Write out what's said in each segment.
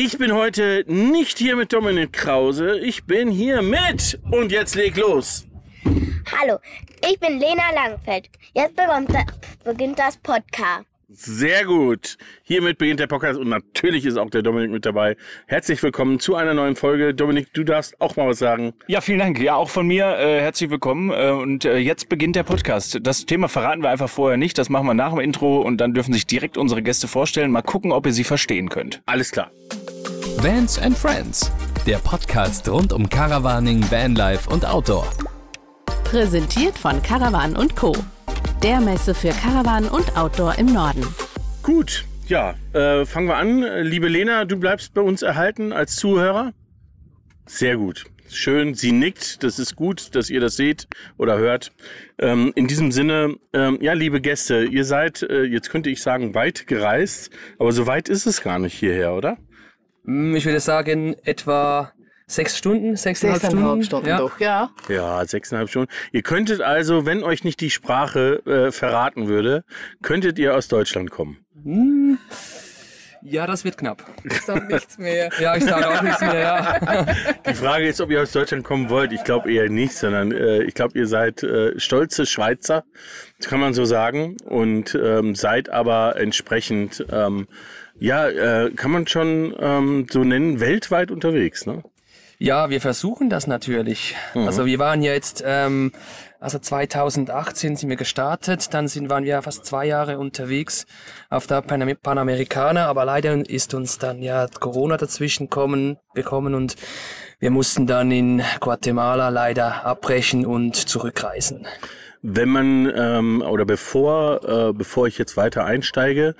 Ich bin heute nicht hier mit Dominik Krause, ich bin hier mit und jetzt leg los. Hallo, ich bin Lena Langfeld. Jetzt beginnt, das Podcast. Sehr gut. Hiermit beginnt der Podcast und natürlich ist auch der Dominik mit dabei. Herzlich willkommen zu einer neuen Folge. Dominik, du darfst auch mal was sagen. Ja, vielen Dank. Ja, auch von mir äh, herzlich willkommen. Äh, und äh, jetzt beginnt der Podcast. Das Thema verraten wir einfach vorher nicht. Das machen wir nach dem Intro und dann dürfen sich direkt unsere Gäste vorstellen. Mal gucken, ob ihr sie verstehen könnt. Alles klar. Vans and Friends, der Podcast rund um Caravaning, Vanlife und Outdoor. Präsentiert von Caravan und Co. Der Messe für Caravan und Outdoor im Norden. Gut, ja, äh, fangen wir an. Liebe Lena, du bleibst bei uns erhalten als Zuhörer. Sehr gut. Schön, sie nickt. Das ist gut, dass ihr das seht oder hört. Ähm, in diesem Sinne, ähm, ja, liebe Gäste, ihr seid, äh, jetzt könnte ich sagen, weit gereist, aber so weit ist es gar nicht hierher, oder? Hm, Ich würde sagen, etwa sechs Stunden, sechseinhalb Stunden. Sechseinhalb Stunden ja. doch, ja. Ja, sechseinhalb Stunden. Ihr könntet also, wenn euch nicht die Sprache äh, verraten würde, könntet ihr aus Deutschland kommen. ja, das wird knapp. Ich sag nichts mehr. Ja, ich sage auch nichts mehr. Ja. Die Frage ist, ob ihr aus Deutschland kommen wollt. Ich glaube eher nicht, sondern äh, ich glaube, ihr seid äh, stolze Schweizer, das kann man so sagen, und ähm, seid aber entsprechend, ähm, ja, äh, kann man schon ähm, so nennen, weltweit unterwegs, ne? Ja, wir versuchen das natürlich. Also wir waren ja jetzt, ähm, also 2018 sind wir gestartet, dann sind, waren wir fast zwei Jahre unterwegs auf der Panam Panamericana, aber leider ist uns dann ja Corona dazwischen kommen, bekommen und wir mussten dann in Guatemala leider abbrechen und zurückreisen. Wenn man ähm, oder bevor äh, bevor ich jetzt weiter einsteige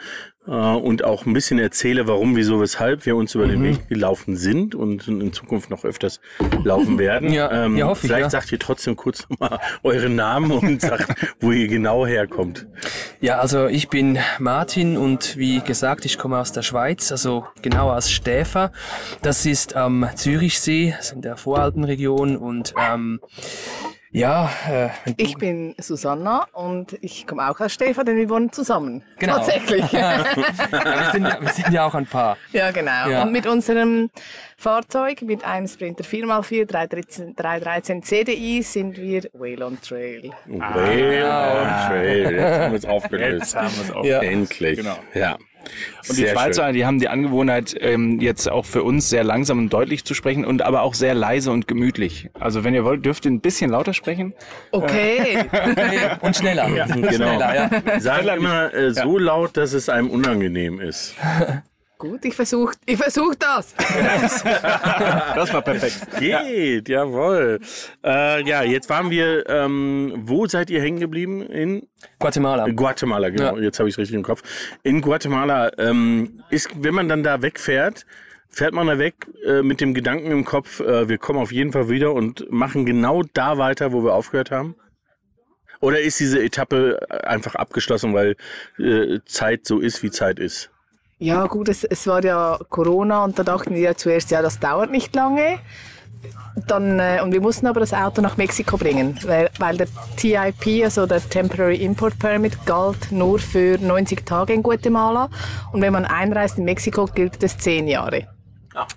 äh, und auch ein bisschen erzähle, warum, wieso, weshalb wir uns über den Weg gelaufen sind und in Zukunft noch öfters laufen werden. Ja, ja, hoffe ich, vielleicht ja. sagt ihr trotzdem kurz nochmal euren Namen und sagt, wo ihr genau herkommt. Ja, also ich bin Martin und wie gesagt, ich komme aus der Schweiz, also genau aus Stäfa. Das ist am Zürichsee, in der Voralpenregion und ähm, ja, äh, Ich bin Susanna und ich komme auch aus Stefan, denn wir wohnen zusammen. Genau. Tatsächlich. wir, sind, ja- wir sind ja auch ein Paar. ja, genau. Ja. Und mit unserem Fahrzeug, mit einem Sprinter 4x4 313, 313 CDI, sind wir Whale on Trail. Way on Trail. Jetzt haben wir es aufgelöst. Jetzt haben wir es auch. Ja. Endlich. Genau. Ja. Und die Sehr Schweizer, schön. die haben die Angewohnheit, ähm, jetzt auch für uns sehr langsam und deutlich zu sprechen und aber auch sehr leise und gemütlich. Also wenn ihr wollt, dürft ihr ein bisschen lauter sprechen. Okay. Und schneller. Genau. schneller ja. Sag immer äh, so laut, dass es einem unangenehm ist. Gut, ich versuche ich versuch das. Das war perfekt. Geht, jawohl. Äh, ja, jetzt waren wir, ähm, wo seid ihr hängen geblieben? In Guatemala. Guatemala, genau. Ja. Jetzt habe ich es richtig im Kopf. In Guatemala ähm, ist, wenn man dann da wegfährt, fährt man da weg äh, mit dem Gedanken im Kopf, äh, wir kommen auf jeden Fall wieder und machen genau da weiter, wo wir aufgehört haben? Oder ist diese Etappe einfach abgeschlossen, weil äh, Zeit so ist, wie Zeit ist? Ja, gut, es, es war ja Corona und da dachten wir ja zuerst, ja, das dauert nicht lange. Dann, äh, und wir mussten aber das Auto nach Mexiko bringen, weil, weil der TIP, also der Temporary Import Permit, galt nur für 90 Tage in Guatemala. Und wenn man einreist in Mexiko, gilt das 10 Jahre.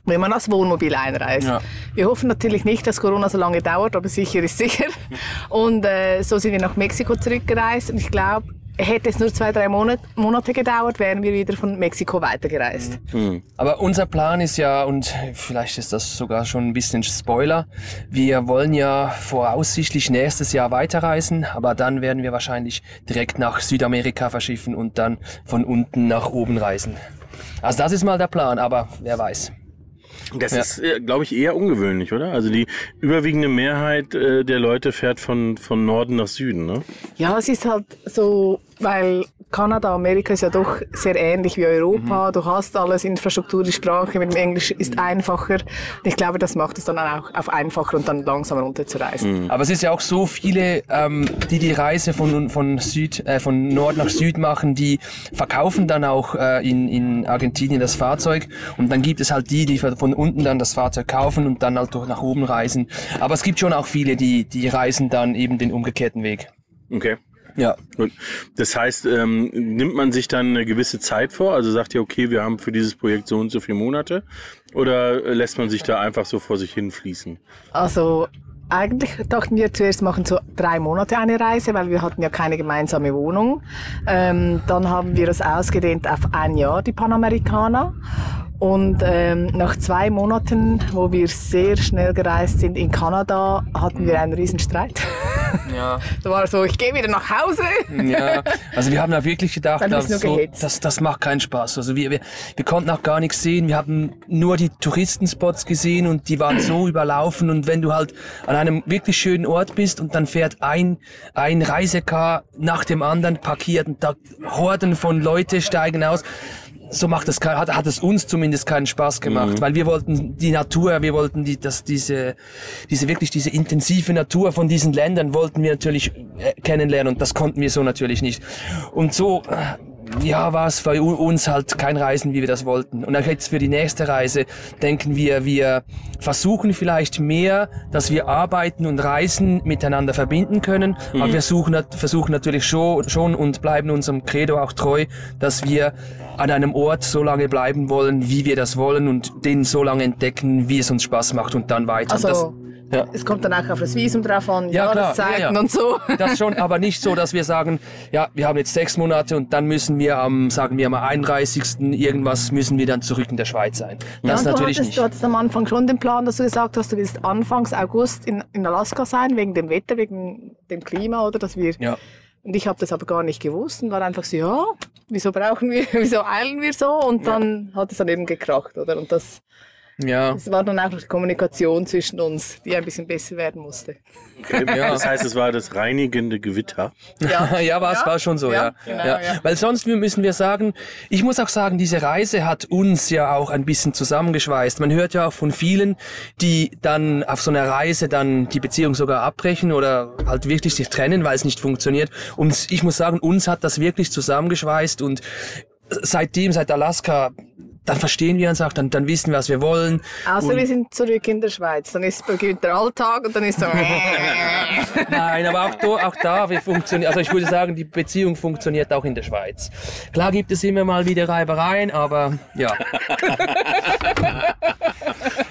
Wenn man als Wohnmobil einreist. Ja. Wir hoffen natürlich nicht, dass Corona so lange dauert, aber sicher ist sicher. Und äh, so sind wir nach Mexiko zurückgereist. Und ich glaube, hätte es nur zwei, drei Monate, Monate gedauert, wären wir wieder von Mexiko weitergereist. Aber unser Plan ist ja, und vielleicht ist das sogar schon ein bisschen Spoiler, wir wollen ja voraussichtlich nächstes Jahr weiterreisen, aber dann werden wir wahrscheinlich direkt nach Südamerika verschiffen und dann von unten nach oben reisen. Also das ist mal der Plan, aber wer weiß. Das Ja. ist, äh, glaube ich, eher ungewöhnlich, oder? Also die überwiegende Mehrheit äh, der Leute fährt von, von Norden nach Süden, ne? Ja, es ist halt so, weil Kanada, Amerika ist ja doch sehr ähnlich wie Europa. Du hast alles, Infrastruktur, die Sprache mit dem Englisch ist einfacher. Und ich glaube, das macht es dann auch auf einfacher und dann langsam runterzureisen. Aber es ist ja auch so viele, ähm, die die Reise von, von, Süd, äh, von Nord nach Süd machen, die verkaufen dann auch äh, in, in Argentinien das Fahrzeug und dann gibt es halt die, die von unten dann das Fahrzeug kaufen und dann halt durch nach oben reisen. Aber es gibt schon auch viele, die, die reisen dann eben den umgekehrten Weg. Okay. Ja. Gut. Das heißt, ähm, nimmt man sich dann eine gewisse Zeit vor? Also sagt ihr, okay, wir haben für dieses Projekt so und so viele Monate? Oder lässt man sich da einfach so vor sich hinfließen? Also eigentlich dachten wir zuerst machen so drei Monate eine Reise, weil wir hatten ja keine gemeinsame Wohnung. Ähm, dann haben wir es ausgedehnt auf ein Jahr, die Panamerikaner. Und ähm, nach zwei Monaten, wo wir sehr schnell gereist sind in Kanada, hatten wir einen Riesenstreit. Ja. da war so, ich gehe wieder nach Hause. Ja, also wir haben da wirklich gedacht, das, so, das, das macht keinen Spaß. Also wir, wir, wir konnten auch gar nichts sehen. Wir haben nur die Touristenspots gesehen und die waren so überlaufen. Und wenn du halt an einem wirklich schönen Ort bist und dann fährt ein, ein Reisecar nach dem anderen parkiert und da Horden von Leute steigen aus. So macht es hat, hat es uns zumindest keinen Spaß gemacht, weil wir wollten die Natur, wir wollten die, das, diese, diese wirklich diese intensive Natur von diesen Ländern wollten wir natürlich äh, kennenlernen und das konnten wir so natürlich nicht. Und so, äh, ja, war es für uns halt kein Reisen, wie wir das wollten. Und dann jetzt für die nächste Reise denken wir, wir versuchen vielleicht mehr, dass wir Arbeiten und Reisen miteinander verbinden können. Aber wir suchen, versuchen natürlich schon, schon und bleiben unserem Credo auch treu, dass wir an einem Ort so lange bleiben wollen, wie wir das wollen und den so lange entdecken, wie es uns Spaß macht und dann weiter. Also Ja. es kommt dann auch auf das Visum drauf an, Ja, klar. Jahreszeiten Ja, ja. und so. Das schon, aber nicht so, dass wir sagen, ja, wir haben jetzt sechs Monate und dann müssen wir am, sagen wir am 31. irgendwas müssen wir dann zurück in der Schweiz sein. Das Ja, natürlich du hattest, nicht. Du hattest am Anfang schon den Plan, dass du gesagt hast, du willst Anfangs August in, in Alaska sein, wegen dem Wetter, wegen dem Klima, oder? Dass wir, Ja. Und ich habe das aber gar nicht gewusst und war einfach so, ja, wieso brauchen wir, wieso eilen wir so? Und dann hat es dann eben gekracht, oder? Und das, Ja. das war dann auch die Kommunikation zwischen uns, die ein bisschen besser werden musste. Okay. Das heißt, es war das reinigende Gewitter. Ja, ja, war es war schon so, ja. Ja, Ja, genau, ja. Weil sonst müssen wir sagen, ich muss auch sagen, diese Reise hat uns ja auch ein bisschen zusammengeschweißt. Man hört ja auch von vielen, die dann auf so einer Reise dann die Beziehung sogar abbrechen oder halt wirklich sich trennen, weil es nicht funktioniert. Und ich muss sagen, uns hat das wirklich zusammengeschweißt und seitdem, seit Alaska, dann verstehen wir uns auch, dann, dann wissen wir, was wir wollen. Außer wir sind zurück in der Schweiz. Dann ist beginnt der Alltag und dann ist so. Nein, aber auch, da, auch da wir funktionieren. Also ich würde sagen, die Beziehung funktioniert auch in der Schweiz. Klar gibt es immer mal wieder Reibereien, aber ja.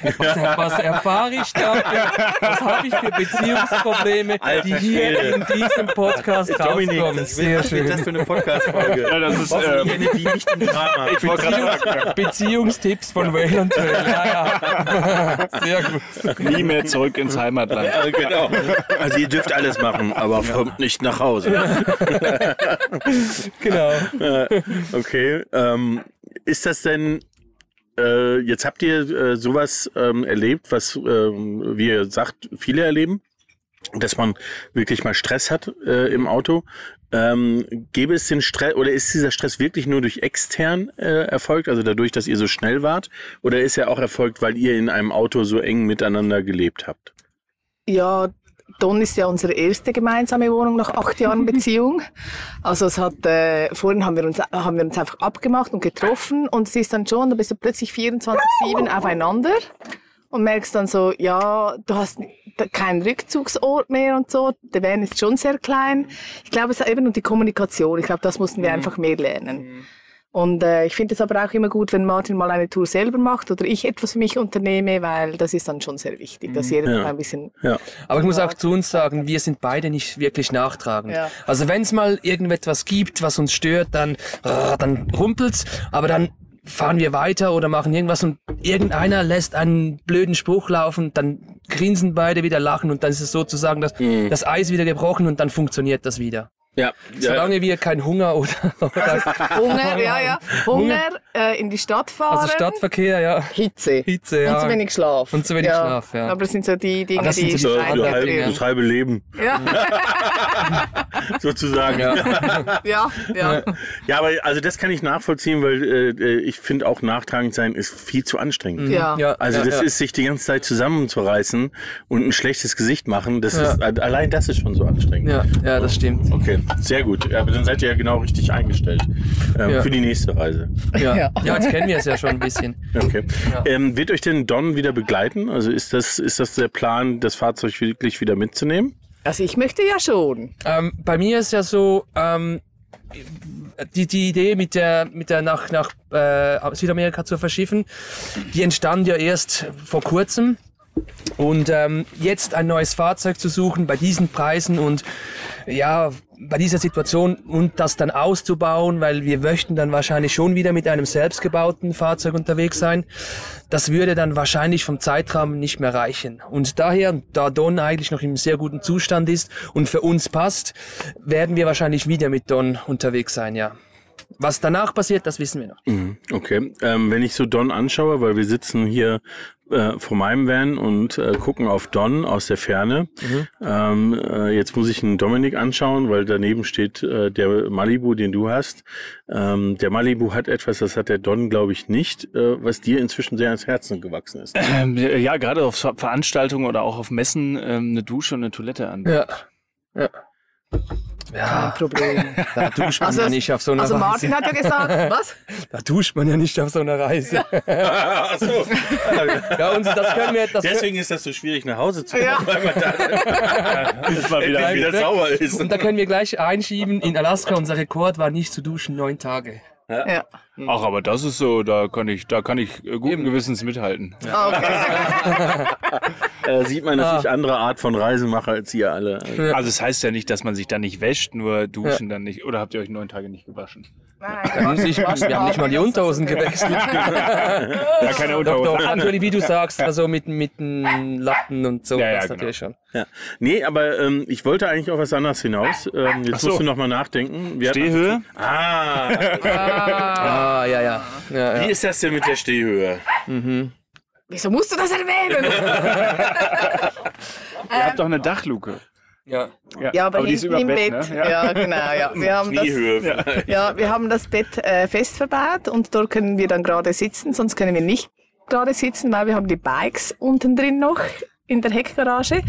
Was, was erfahre ich da? Was habe ich für Beziehungsprobleme, die hier in diesem Podcast rauskommen? Sehr schön. für eine Podcast-Folge? Ja, das ist, äh, die nicht im Drama. ich sagen, Beziehungstipps von Whale und Trail. Ja, ja. Sehr gut. nie mehr zurück ins Heimatland. Ja, genau. Also ihr dürft alles machen, aber kommt nicht nach Hause. Genau. Okay. Ähm, ist das denn, äh, jetzt habt ihr äh, sowas ähm, erlebt, was, ähm, wie ihr sagt, viele erleben, dass man wirklich mal Stress hat äh, im Auto. Ähm, gäbe es den Stress oder ist dieser Stress wirklich nur durch extern äh, erfolgt, also dadurch, dass ihr so schnell wart? Oder ist er auch erfolgt, weil ihr in einem Auto so eng miteinander gelebt habt? Ja, Don ist ja unsere erste gemeinsame Wohnung nach acht Jahren Beziehung. Also es hat, äh, vorhin haben wir, uns, haben wir uns einfach abgemacht und getroffen und es ist dann schon, da bist du plötzlich 24-7 aufeinander und merkst dann so, ja, du hast keinen Rückzugsort mehr und so. Der Van ist schon sehr klein. Ich glaube, es ist eben und die Kommunikation. Ich glaube, das mussten wir einfach mehr lernen. Und äh, ich finde es aber auch immer gut, wenn Martin mal eine Tour selber macht oder ich etwas für mich unternehme, weil das ist dann schon sehr wichtig, dass jeder Ja. ein bisschen Ja. Aber ich muss auch zu uns sagen, wir sind beide nicht wirklich nachtragend. Ja. Also wenn es mal irgendetwas gibt, was uns stört, dann, dann rumpelt's, aber dann fahren wir weiter oder machen irgendwas und irgendeiner lässt einen blöden Spruch laufen, dann grinsen beide wieder lachen und dann ist es sozusagen das, das Eis wieder gebrochen und dann funktioniert das wieder. Ja. Solange wir keinen Hunger oder, oder Hunger, ja, ja. Hunger, äh, in die Stadt fahren. also Stadtverkehr, ja, Hitze. Hitze, ja. Und zu wenig Schlaf. Und zu wenig Schlaf, ja. Aber das sind so die Dinge, das die so so, halb, das halbe Leben, Ja, sozusagen. Ja. ja, ja. Ja, aber also das kann ich nachvollziehen, weil äh, ich finde auch nachtragend sein ist viel zu anstrengend. ja. Ja, Also ja, das ja. ist sich die ganze Zeit zusammenzureißen und ein schlechtes Gesicht machen, das Ja. ist allein das ist schon so anstrengend. Ja, ja, das stimmt. Okay, sehr gut. Ja, aber dann seid ihr ja genau richtig eingestellt ähm, Ja. für die nächste Reise. Ja. Ja. ja, jetzt kennen wir es ja schon ein bisschen. Okay. Ähm, wird euch denn Don wieder begleiten? Also ist das ist das der Plan, das Fahrzeug wirklich wieder mitzunehmen? Also ich möchte ja schon. Ähm, bei mir ist ja so, ähm, die, die Idee mit der, mit der nach, nach äh, Südamerika zu verschiffen, die entstand ja erst vor kurzem. Und ähm, jetzt ein neues Fahrzeug zu suchen bei diesen Preisen und ja, bei dieser Situation und das dann auszubauen, weil wir möchten dann wahrscheinlich schon wieder mit einem selbstgebauten Fahrzeug unterwegs sein. Das würde dann wahrscheinlich vom Zeitrahmen nicht mehr reichen. Und daher, da Don eigentlich noch im sehr guten Zustand ist und für uns passt, werden wir wahrscheinlich wieder mit Don unterwegs sein, ja. Was danach passiert, das wissen wir noch. Mhm, Okay, ähm, wenn ich so Don anschaue, weil wir sitzen hier äh, vor meinem Van und äh, gucken auf Don aus der Ferne. Ähm, äh, jetzt muss ich einen Dominik anschauen, weil daneben steht äh, der Malibu, den du hast. Ähm, der Malibu hat etwas, das hat der Don, glaube ich, nicht, äh, was dir inzwischen sehr ans Herzen gewachsen ist. Ähm, ja, gerade auf Ver- Veranstaltungen oder auch auf Messen ähm, eine Dusche und eine Toilette an. Ja. Ja. Kein Ja, Problem. da duscht man Also, ja nicht auf so einer also Reise. Martin hat ja gesagt, was? Da duscht man ja nicht auf so einer Reise. Ach so. Ja, und das können wir, das Deswegen ist das so schwierig, nach Hause zu kommen, Ja. weil man da Ist mal wieder wieder sauber ist. Und da können wir gleich einschieben, in Alaska, unser Rekord war nicht zu duschen, neun Tage. Ja. Ach, aber das ist so, da kann ich, da kann ich äh, guten Gewissens mithalten. Ah, Okay. äh, sieht man, dass ich andere Art von Reisen mache als ihr alle. Also es heißt ja nicht, dass man sich dann nicht wäscht, nur duschen dann nicht. Oder habt ihr euch neun Tage nicht gewaschen? Wir haben nicht, wir haben nicht mal die Unterhosen gewechselt. Ja, keine Doch, Unterhose. doch, natürlich, wie du sagst, also mit, mit den Lappen und so, Ja, ja, das genau. natürlich schon. Ja. Nee, aber ähm, ich wollte eigentlich auf was anderes hinaus. Ähm, jetzt so. musst du noch mal nachdenken. Wir Stehhöhe? Ah, Ah, ja, ja. ja, ja. wie ist das denn mit der Stehhöhe? Wieso musst du das erwähnen? Ihr habt doch eine Dachluke. Ja. Ja, aber, ist hinten im Bett, Bett. ne? Ja. genau. Ja. Wir, haben das, ja, wir haben das Bett äh, fest verbaut und dort können wir dann gerade sitzen, sonst können wir nicht gerade sitzen, weil wir haben die Bikes unten drin noch in der Heckgarage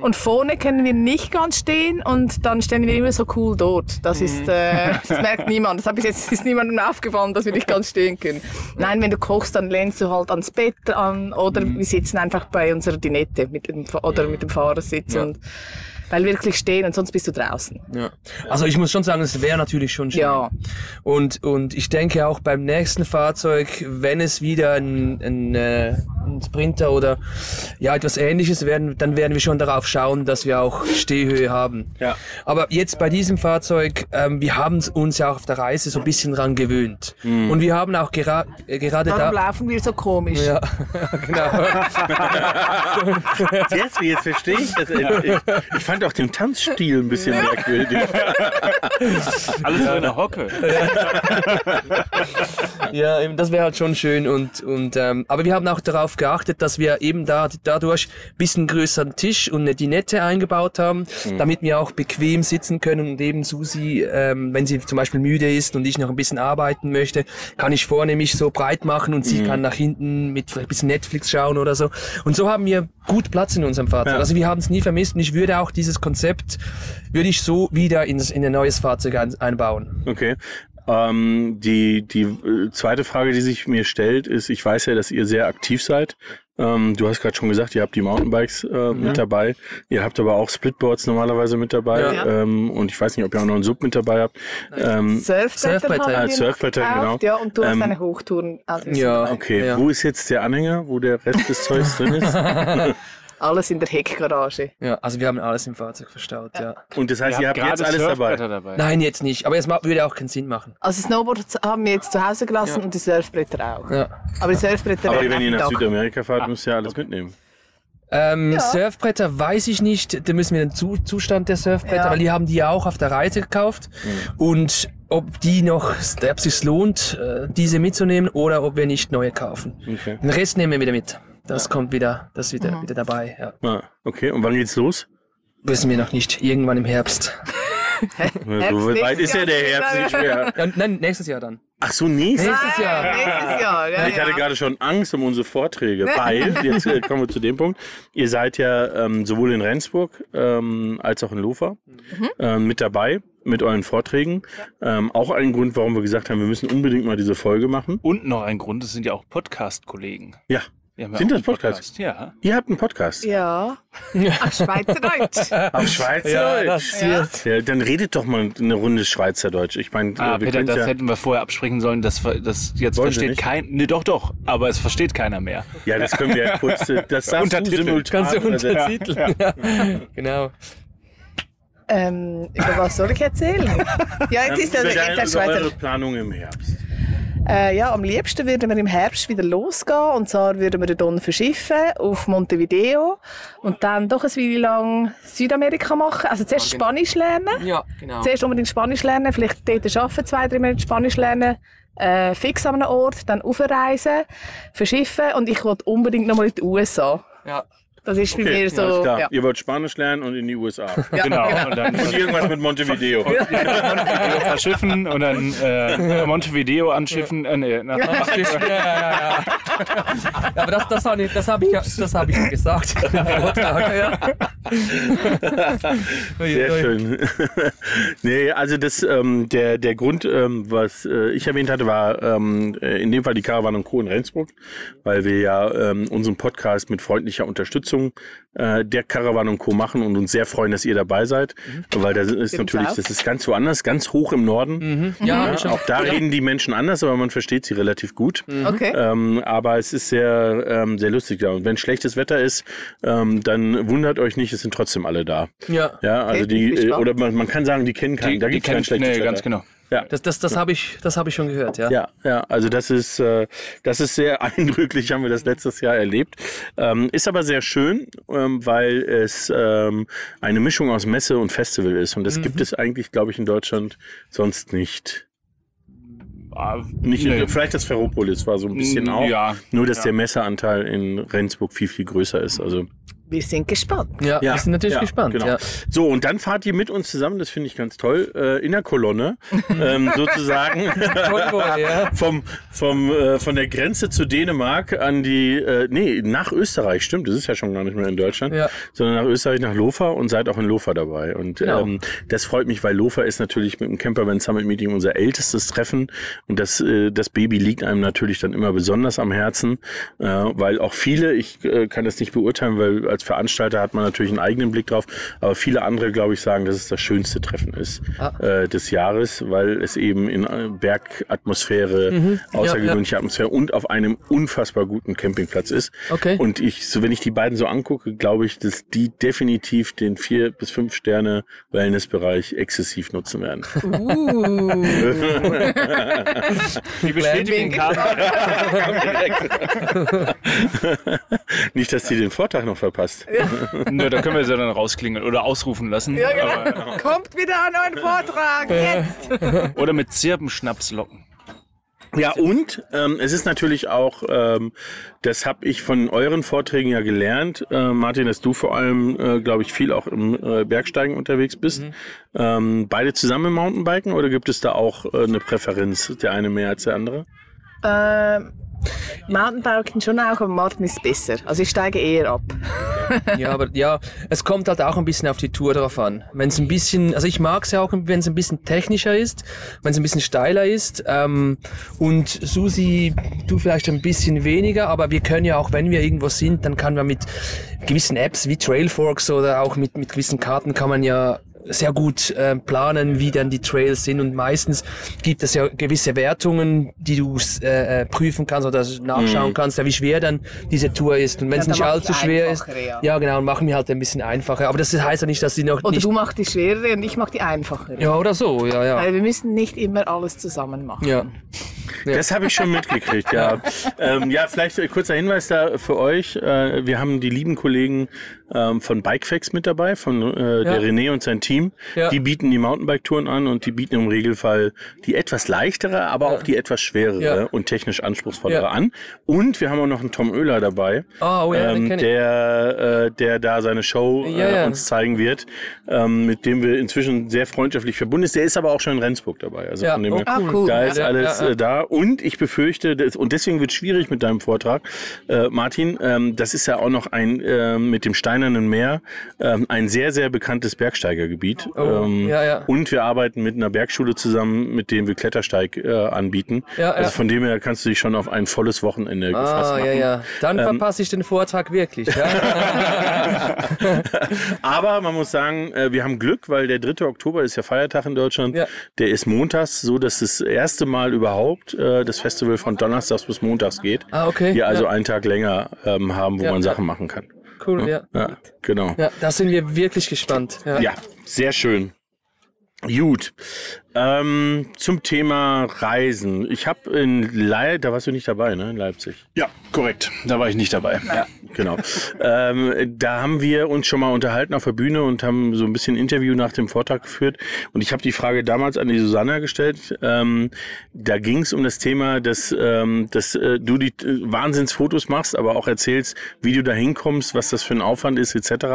und vorne können wir nicht ganz stehen und dann stehen wir immer so cool dort. Das ist, äh, das merkt niemand. Das hab ich jetzt ist niemandem aufgefallen, dass wir nicht ganz stehen können. Nein, wenn du kochst, dann lehnst du halt ans Bett an oder wir sitzen einfach bei unserer Dinette mit dem, oder mit dem Fahrersitz und weil wirklich stehen und sonst bist du draußen. Ja. Also ich muss schon sagen, es wäre natürlich schon schön. Ja. Und, und ich denke auch beim nächsten Fahrzeug, wenn es wieder ein, ein, äh, ein Sprinter oder ja etwas ähnliches werden, dann werden wir schon darauf schauen, dass wir auch Stehhöhe haben. Ja. Aber jetzt bei diesem Fahrzeug, ähm, wir haben uns ja auch auf der Reise so ein bisschen dran gewöhnt. Und wir haben auch gera äh, gerade Darum da... laufen wir so komisch. Ja, genau. Jetzt, jetzt verstehe ich das. Ich, ich fand auch den Tanzstil ein bisschen merkwürdig. Alles in einer Hocke. Ja, das wäre halt schon schön und, und ähm, aber wir haben auch darauf geachtet, dass wir eben da dadurch ein bisschen größeren Tisch und eine Dinette eingebaut haben, damit wir auch bequem sitzen können und eben Susi, ähm, wenn sie zum Beispiel müde ist und ich noch ein bisschen arbeiten möchte, kann ich vorne mich so breit machen und sie kann nach hinten mit vielleicht ein bisschen Netflix schauen oder so. Und so haben wir gut Platz in unserem Fahrzeug. Ja. Also wir haben es nie vermisst und ich würde auch dieses Konzept, würde ich so wieder ins, in ein neues Fahrzeug ein, einbauen. Okay. Ähm, die die äh, zweite Frage, die sich mir stellt, ist, ich weiß ja, dass ihr sehr aktiv seid. Ähm, du hast gerade schon gesagt, ihr habt die Mountainbikes äh, mit dabei. Ihr habt aber auch Splitboards normalerweise mit dabei. Ja. Ähm, und ich weiß nicht, ob ihr auch noch einen Sub mit dabei habt. Ähm, Surfbretter, Surfbretter, haben ja. wir noch Surfbretter, gekauft, genau. Ja, und du hast Ähm, eine Hochtouren. Also Ja. okay, Ja. wo ist jetzt der Anhänger, wo der Rest des Zeugs drin ist? Alles in der Heckgarage. Ja, also wir haben alles im Fahrzeug verstaut, ja. Und das heißt, ihr habt jetzt alles dabei. Dabei. Nein, jetzt nicht. Aber es würde auch keinen Sinn machen. Also Snowboard haben wir jetzt zu Hause gelassen und die Surfbretter auch. Ja. Aber die Surfbretter Aber wenn ihr nach. Südamerika fahrt, müsst ihr alles mitnehmen. Ähm, Surfbretter weiß ich nicht. Da müssen wir den Zu Zustand der Surfbretter, Ja. weil die haben die ja auch auf der Reise gekauft. Und ob die noch, ob es sich lohnt, äh, diese mitzunehmen oder ob wir nicht neue kaufen. Okay. Den Rest nehmen wir wieder mit. Das kommt wieder, das ist wieder, wieder dabei. Ja. Ah, okay, und wann geht's los? Wissen wir noch nicht. Irgendwann im Herbst. so weit nächstes ist ja Jahr. der Herbst nicht mehr. Ja, nein, nächstes Jahr dann. Ach so, nächstes Nächstes Jahr. Nächstes Jahr, ja, Ich hatte ja. gerade schon Angst um unsere Vorträge, weil, jetzt äh, kommen wir zu dem Punkt, ihr seid ja ähm, sowohl in Rendsburg ähm, als auch in Lofer ähm, mit dabei mit euren Vorträgen. Ähm, auch ein Grund, warum wir gesagt haben, wir müssen unbedingt mal diese Folge machen. Und noch ein Grund, es sind ja auch Podcast-Kollegen. Ja, ja Sind das einen Podcasts? Ja. Ihr habt einen Podcast. Ja. Ach, Schweizerdeutsch. Auf Schweizerdeutsch. Ja, Ja, dann redet doch mal eine Runde Schweizerdeutsch. Ich meine, Ah, äh, wir Peter, können das ja, hätten wir vorher absprechen sollen. Das, das jetzt Wollen versteht kein. Nee, doch, doch. Aber es versteht keiner mehr. ja, das können wir ja kurz. äh, Das darfst du Untertitel. simultan Kannst du untertiteln. Ja. Genau. ähm, über was soll ich erzählen? Ja, jetzt ist Über also deine- über der eure Schweizer. Planung im Herbst. Äh, ja, am liebsten würden wir im Herbst wieder losgehen. Und zwar würden wir dann verschiffen auf Montevideo und dann doch ein Weile lang Südamerika machen. Also zuerst Spanisch lernen. Ja, genau. Zuerst unbedingt Spanisch lernen, vielleicht dort arbeiten, zwei, drei Monate Spanisch lernen, äh, fix an einem Ort, dann aufreisen, verschiffen und ich will unbedingt nochmal in die USA. Ja. Das ist bei Okay, mir alles so. Ja. Ihr wollt Spanisch lernen und in die USA. Genau. Und dann Und irgendwas mit Montevideo. Montevideo verschiffen und dann äh, Montevideo anschiffen. Äh, nee, nach, ja, ja, ja. ja aber das, das habe ich, das hab ich, ja- das hab ich ja gesagt. Vortrag, ja. Sehr schön. nee, also das, ähm, der, der Grund, ähm, was äh, ich erwähnt hatte, war ähm, äh, in dem Fall die Caravan und Co. in Rendsburg, weil wir ja ähm, unseren Podcast mit freundlicher Unterstützung äh, der Caravan und Co. machen und uns sehr freuen, dass ihr dabei seid, weil das ist natürlich, auch. das ist ganz woanders, ganz hoch im Norden. Ja, Ja, schon. auch da reden die Menschen anders, aber man versteht sie relativ gut. Okay. Ähm, aber es ist sehr, ähm, sehr lustig da. Und wenn schlechtes Wetter ist, ähm, dann wundert euch nicht, es sind trotzdem alle da. Ja. Ja, also Okay, die, äh, oder man, man kann sagen, die kennen keinen. die, da gibt es kein schlechtes nee, Wetter. ganz genau. Ja. Das, das, das habe ich, das hab ich schon gehört, ja. Ja, ja, also das ist, äh, das ist sehr eindrücklich, haben wir das letztes Jahr erlebt. Ähm, ist aber sehr schön, ähm, weil es ähm, eine Mischung aus Messe und Festival ist. Und das gibt es eigentlich, glaube ich, in Deutschland sonst nicht. Ah, nicht nee. Vielleicht das Ferropolis war so ein bisschen Mm, auch. ja. Nur, dass Ja. der Messeanteil in Rendsburg viel, viel größer ist. Also Wir sind gespannt. Ja, Ja, wir sind natürlich ja, gespannt. genau. Ja. So, und dann fahrt ihr mit uns zusammen, das finde ich ganz toll, äh, in der Kolonne, ähm, sozusagen. Vom, vom, äh, von der Grenze zu Dänemark an die, äh, nee, nach Österreich, stimmt, das ist ja schon gar nicht mehr in Deutschland, Ja. sondern nach Österreich, nach Lofa und seid auch in Lofa dabei. Und Genau. ähm, das freut mich, weil Lofa ist natürlich mit dem Campervan Summit Meeting unser ältestes Treffen und das, äh, das Baby liegt einem natürlich dann immer besonders am Herzen, äh, weil auch viele, ich äh, kann das nicht beurteilen, weil als Veranstalter hat man natürlich einen eigenen Blick drauf, aber viele andere, glaube ich, sagen, dass es das schönste Treffen ist Ah. äh, des Jahres, weil es eben in äh, Bergatmosphäre, Mhm. außergewöhnliche Atmosphäre und auf einem unfassbar guten Campingplatz ist. Okay. Und ich, so wenn ich die beiden so angucke, glaube ich, dass die definitiv den vier bis fünf Sterne Wellnessbereich exzessiv nutzen werden. Uh. Die bestätigen. Nicht, dass die den Vortrag noch verpasst. Nö, da können wir sie dann rausklingeln oder ausrufen lassen. Ja, genau. Aber, Kommt wieder an einen Vortrag. Jetzt. oder mit Zirbenschnaps locken. Ja, und ähm, es ist natürlich auch, ähm, das habe ich von euren Vorträgen ja gelernt, äh, Martin, dass du vor allem, äh, glaube ich, viel auch im äh, Bergsteigen unterwegs bist. Ähm, beide zusammen im Mountainbiken oder gibt es da auch äh, eine Präferenz, der eine mehr als der andere? Ähm, Mountainbiken schon auch, aber Martin ist besser. Also ich steige eher ab. Ja, aber ja, es kommt halt auch ein bisschen auf die Tour drauf an. Wenn es ein bisschen, also ich mag es ja auch, wenn es ein bisschen technischer ist, wenn es ein bisschen steiler ist. Ähm, und Susi, du vielleicht ein bisschen weniger, aber wir können ja auch, wenn wir irgendwo sind, dann kann man mit gewissen Apps wie Trailforks oder auch mit, mit gewissen Karten kann man ja sehr gut äh, planen, wie dann die Trails sind und meistens gibt es ja gewisse Wertungen, die du äh, äh, prüfen kannst oder nachschauen kannst, ja, wie schwer dann diese Tour ist und wenn es Ja, nicht mach allzu schwer ist, ja. ja genau, und machen wir halt ein bisschen einfacher. Aber das heißt ja nicht, dass sie noch Oder nicht du machst die schwerere und ich mache die einfachere. ja oder so, ja ja. Weil wir müssen nicht immer alles zusammen machen. Ja. Das habe ich schon mitgekriegt, ja. ähm, ja, vielleicht ein kurzer Hinweis da für euch. Äh, wir haben die lieben Kollegen ähm, von Bikefax mit dabei, von äh, der René und sein Team. Ja. Die bieten die Mountainbike-Touren an und die bieten im Regelfall die etwas leichtere, aber auch die etwas schwerere Ja. und technisch anspruchsvollere Ja. an. Und wir haben auch noch einen Tom Oehler dabei, Ah, oh ja, den ähm, der, äh, der da seine Show Ja, äh, ja. uns zeigen wird, ähm, mit dem wir inzwischen sehr freundschaftlich verbunden sind. Der ist aber auch schon in Rendsburg dabei. Also Ja, von dem oh, her, Ah, cool. da ist Ja, alles ja, ja. äh, da und ich befürchte, das, und deswegen wird es schwierig mit deinem Vortrag, äh, Martin, ähm, das ist ja auch noch ein äh, mit dem Steinernen Meer ähm, ein sehr, sehr bekanntes Bergsteigergebiet. Oh, ähm, ja, ja. Und wir arbeiten mit einer Bergschule zusammen, mit dem wir Klettersteig äh, anbieten. Ja, also von dem her kannst du dich schon auf ein volles Wochenende gefasst Ah, machen. ja, ja. Dann Ähm, verpasse ich den Vortrag wirklich. Aber man muss sagen, äh, wir haben Glück, weil der 3. Oktober ist ja Feiertag in Deutschland. Der ist montags, so dass das erste Mal überhaupt äh, das Festival von Donnerstags bis Montags geht. Ah, okay. Wir also einen Tag länger ähm, haben, wo man. Sachen machen kann. Cool, ja. Ja, genau. Ja, da sind wir wirklich gespannt. Ja. Ja, sehr schön. Gut. Ähm, zum Thema Reisen. Ich habe in Leipzig, da warst du nicht dabei, ne? In Leipzig. Ja, korrekt. Da war ich nicht dabei. Ja. Genau. ähm, da haben wir uns schon mal unterhalten auf der Bühne und haben so ein bisschen Interview nach dem Vortrag geführt. Und ich habe die Frage damals an die Susanna gestellt. Ähm, da ging es um das Thema, dass, ähm, dass äh, du die äh, Wahnsinnsfotos machst, aber auch erzählst, wie du da hinkommst, was das für ein Aufwand ist, etc.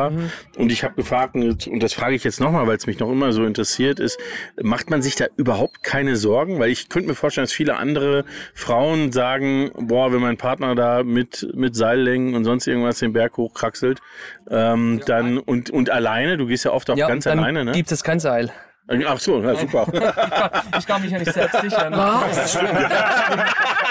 Und ich habe gefragt, und das frage ich jetzt nochmal, weil es mich noch immer so interessiert ist, macht man sich da überhaupt keine Sorgen? Weil ich könnte mir vorstellen, dass viele andere Frauen sagen, boah, wenn mein Partner da mit, mit Seillängen und sonst irgendwas den Berg hochkraxelt, ähm, dann und, und alleine, du gehst ja oft auch Ja, ganz alleine, ne? gibt es kein Seil. Ach so, ja, super. Ich kann mich ja nicht selbst sichern. Was?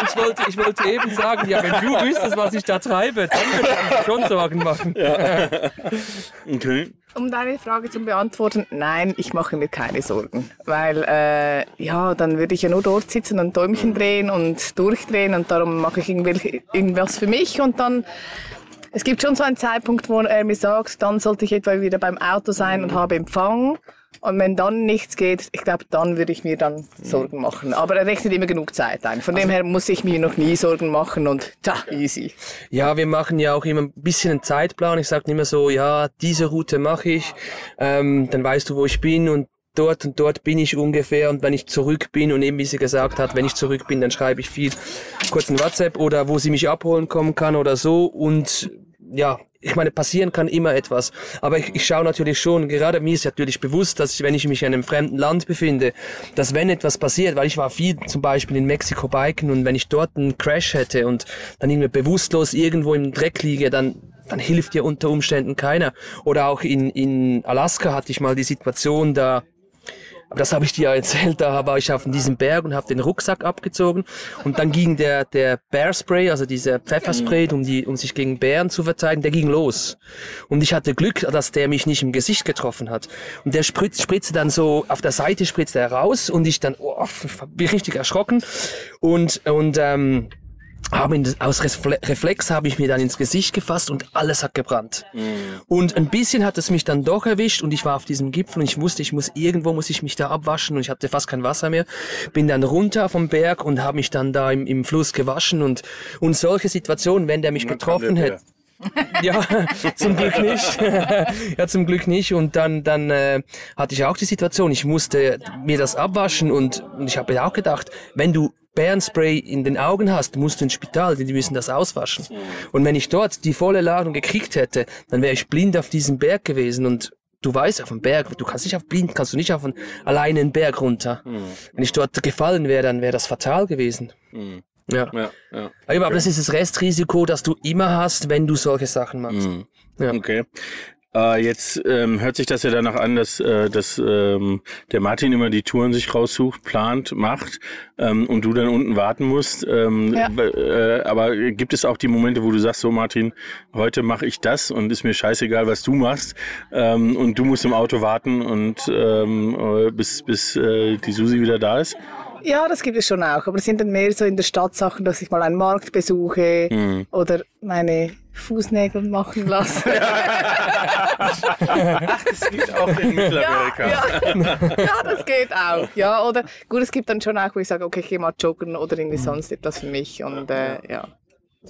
Ich wollte, ich wollte eben sagen, ja, wenn du wüsstest, was ich da treibe, dann würde ich mir schon Sorgen machen. Okay. Um deine Frage zu beantworten, nein, ich mache mir keine Sorgen. Weil, äh, ja, dann würde ich ja nur dort sitzen und Däumchen drehen und durchdrehen und darum mache ich irgendwas für mich und dann, es gibt schon so einen Zeitpunkt, wo er mir sagt, dann sollte ich etwa wieder beim Auto sein und habe Empfang. Und wenn dann nichts geht, ich glaube, dann würde ich mir dann Sorgen machen. Aber er rechnet immer genug Zeit ein. Von dem her muss ich mir noch nie Sorgen machen und tja, easy. Ja, wir machen ja auch immer ein bisschen einen Zeitplan. Ich sage immer so, ja, diese Route mache ich, ähm, dann weißt du, wo ich bin und dort und dort bin ich ungefähr und wenn ich zurück bin und eben wie sie gesagt hat, wenn ich zurück bin, dann schreibe ich viel kurz ein WhatsApp oder wo sie mich abholen kommen kann oder so und ja, ich meine, passieren kann immer etwas. Aber ich, ich schaue natürlich schon, gerade mir ist natürlich bewusst, dass ich, wenn ich mich in einem fremden Land befinde, dass wenn etwas passiert, weil ich war viel zum Beispiel in Mexiko biken und wenn ich dort einen Crash hätte und dann irgendwie bewusstlos irgendwo im Dreck liege, dann dann hilft dir unter Umständen keiner. Oder auch in, in Alaska hatte ich mal die Situation, da aber das habe ich dir ja erzählt, da war ich auf diesem Berg und habe den Rucksack abgezogen und dann ging der, der Bear Spray, also dieser Pfefferspray, um, die, um sich gegen Bären zu verteidigen, der ging los. Und ich hatte Glück, dass der mich nicht im Gesicht getroffen hat. Und der spritz, spritzte dann so, auf der Seite spritzte er raus und ich dann, oh, bin richtig erschrocken und, und ähm, habe ihn, aus Refle- Reflex habe ich mir dann ins Gesicht gefasst und alles hat gebrannt. Und ein bisschen hat es mich dann doch erwischt und ich war auf diesem Gipfel und ich wusste, ich muss irgendwo muss ich mich da abwaschen und ich hatte fast kein Wasser mehr. Bin dann runter vom Berg und habe mich dann da im, im Fluss gewaschen und und solche Situationen, wenn der mich getroffen der hätte. Ja, zum Glück nicht. ja, zum Glück nicht. Und dann, dann äh, hatte ich auch die Situation, ich musste mir das abwaschen und, und ich habe mir auch gedacht, wenn du Bärenspray in den Augen hast, musst du ins Spital, denn die müssen das auswaschen. Und wenn ich dort die volle Ladung gekriegt hätte, dann wäre ich blind auf diesem Berg gewesen und Du weißt, auf dem Berg, du kannst nicht auf blind, kannst du nicht auf einen, alleine einen Berg runter. Wenn ich dort gefallen wäre, dann wäre das fatal gewesen. Ja. Ja, ja. Aber, aber das ist das Restrisiko, das du immer hast, wenn du solche Sachen machst. Ja. Okay. Äh, jetzt ähm, hört sich das ja danach an, dass, äh, dass ähm, der Martin immer die Touren sich raussucht, plant, macht ähm, und du dann unten warten musst. Ähm, Ja. äh, aber gibt es auch die Momente, wo du sagst, so Martin, heute mache ich das und ist mir scheißegal, was du machst ähm, und du musst im Auto warten und ähm, äh, bis, bis äh, die Susi wieder da ist? Ja, das gibt es schon auch. Aber es sind dann mehr so in der Stadt Sachen, dass ich mal einen Markt besuche Mhm. oder meine Fußnägel machen lasse. Das geht auch in Mittelamerika. ja, das geht auch. Ja, oder gut, es gibt dann schon auch, wo ich sage, okay, ich gehe mal joggen oder irgendwie sonst etwas für mich. Und äh, ja,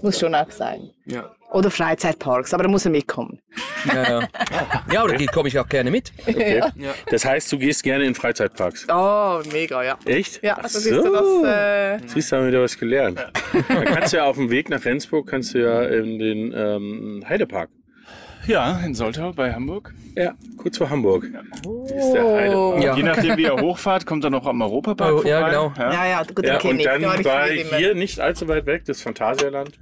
muss schon auch sein. Ja. Oder Freizeitparks, aber da muss er mitkommen. Ja, ja. ja oder komme ich auch gerne mit. Okay. Das heißt, du gehst gerne in Freizeitparks. Oh, mega, ja. Echt? Ja, Ach das ist so das. Äh, Siehst du, haben wir wieder was gelernt. Dann kannst du ja auf dem Weg nach Rendsburg, kannst du ja in den ähm, Heidepark. Ja, in Soltau bei Hamburg. Ja, kurz vor Hamburg. Ist der Heide. Ja. Je nachdem, wie ihr hochfahrt, kommt er noch am Europapark Oh, vorbei. ja, genau. Ja, ja, gut, Ja, den kenn und ich. dann Da war ich hier nicht allzu weit weg, das Phantasialand.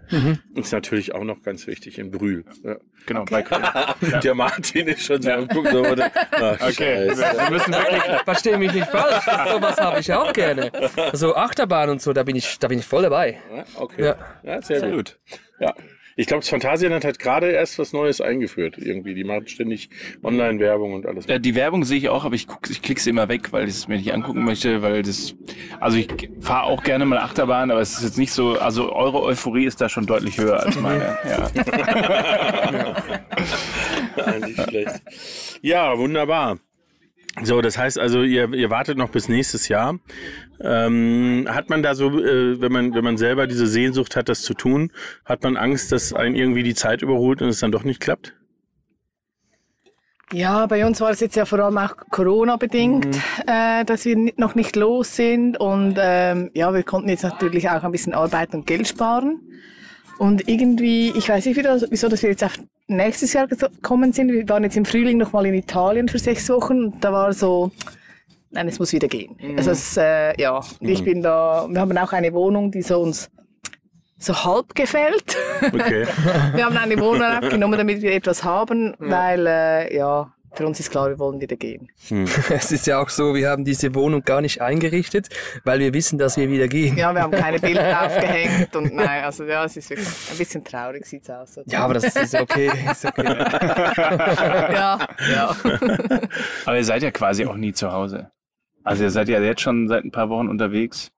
Ist natürlich auch noch ganz wichtig in Brühl. Ja. Genau, bei Köln. Der Martin ist schon so am gucken. So, oder? Ach, Okay, Scheiße. wir müssen wirklich. Verstehe mich nicht falsch, sowas habe ich auch gerne. Also Achterbahn und so, da bin ich, da bin ich voll dabei. Ja, okay. Ja. Ja, sehr, Sehr gut. gut. Ja. Ich glaube, das Phantasialand hat gerade erst was Neues eingeführt. Irgendwie. Die machen ständig Online-Werbung und alles. Äh, Die Werbung sehe ich auch, aber ich, guck, ich klicke sie immer weg, weil ich es mir nicht angucken möchte, weil das. Also ich fahre auch gerne mal Achterbahn, aber es ist jetzt nicht so. Also eure Euphorie ist da schon deutlich höher als meine. Ja. Ja, nicht schlecht. Ja, wunderbar. So, das heißt also, ihr, ihr wartet noch bis nächstes Jahr. Ähm, hat man da so, äh, wenn man wenn man selber diese Sehnsucht hat, das zu tun, hat man Angst, dass einen irgendwie die Zeit überholt und es dann doch nicht klappt? Ja, bei uns war es jetzt ja vor allem auch Corona-bedingt, äh, dass wir noch nicht los sind. Und ähm, ja, wir konnten jetzt natürlich auch ein bisschen arbeiten und Geld sparen. Und irgendwie, ich weiß nicht, wieso, wieso dass wir jetzt auf nächstes Jahr gekommen sind. Wir waren jetzt im Frühling noch mal in Italien für sechs Wochen. Und da war so, nein, es muss wieder gehen. Also es, äh, ja, und ich bin da, wir haben auch eine Wohnung, die so uns so halb gefällt. Okay. Wir haben eine Wohnung aufgenommen, damit wir etwas haben, weil äh, ja, für uns ist klar, wir wollen wieder gehen. Es ist ja auch so, wir haben diese Wohnung gar nicht eingerichtet, weil wir wissen, dass wir wieder gehen. Ja, wir haben keine Bilder aufgehängt und nein, also ja, es ist wirklich ein bisschen traurig sieht's aus. So. Ja, aber das ist okay. Ist okay. ja, ja. Aber ihr seid ja quasi auch nie zu Hause. Also ihr seid ja jetzt schon seit ein paar Wochen unterwegs.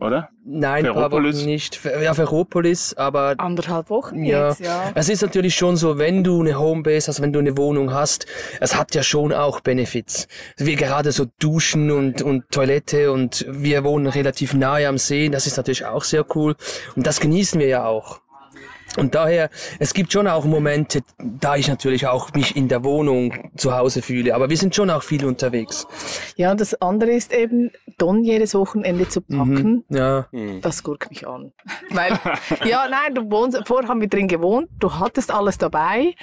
Oder? Nein, ein paar Ferropolis? Wochen nicht. Ja, Ferropolis, aber Anderthalb Wochen Ja. jetzt, ja. Es ist natürlich schon so, wenn du eine Homebase hast, wenn du eine Wohnung hast, es hat ja schon auch Benefits. Wie gerade so Duschen und, und Toilette und wir wohnen relativ nahe am See, das ist natürlich auch sehr cool und das genießen wir ja auch. Und daher, es gibt schon auch Momente, da ich natürlich auch mich in der Wohnung zu Hause fühle, aber wir sind schon auch viel unterwegs. Ja, und das andere ist eben, Don jedes Wochenende zu packen. Ja. Das guckt mich an. Weil, ja, nein, du wohnst, vorher haben wir drin gewohnt, du hattest alles dabei.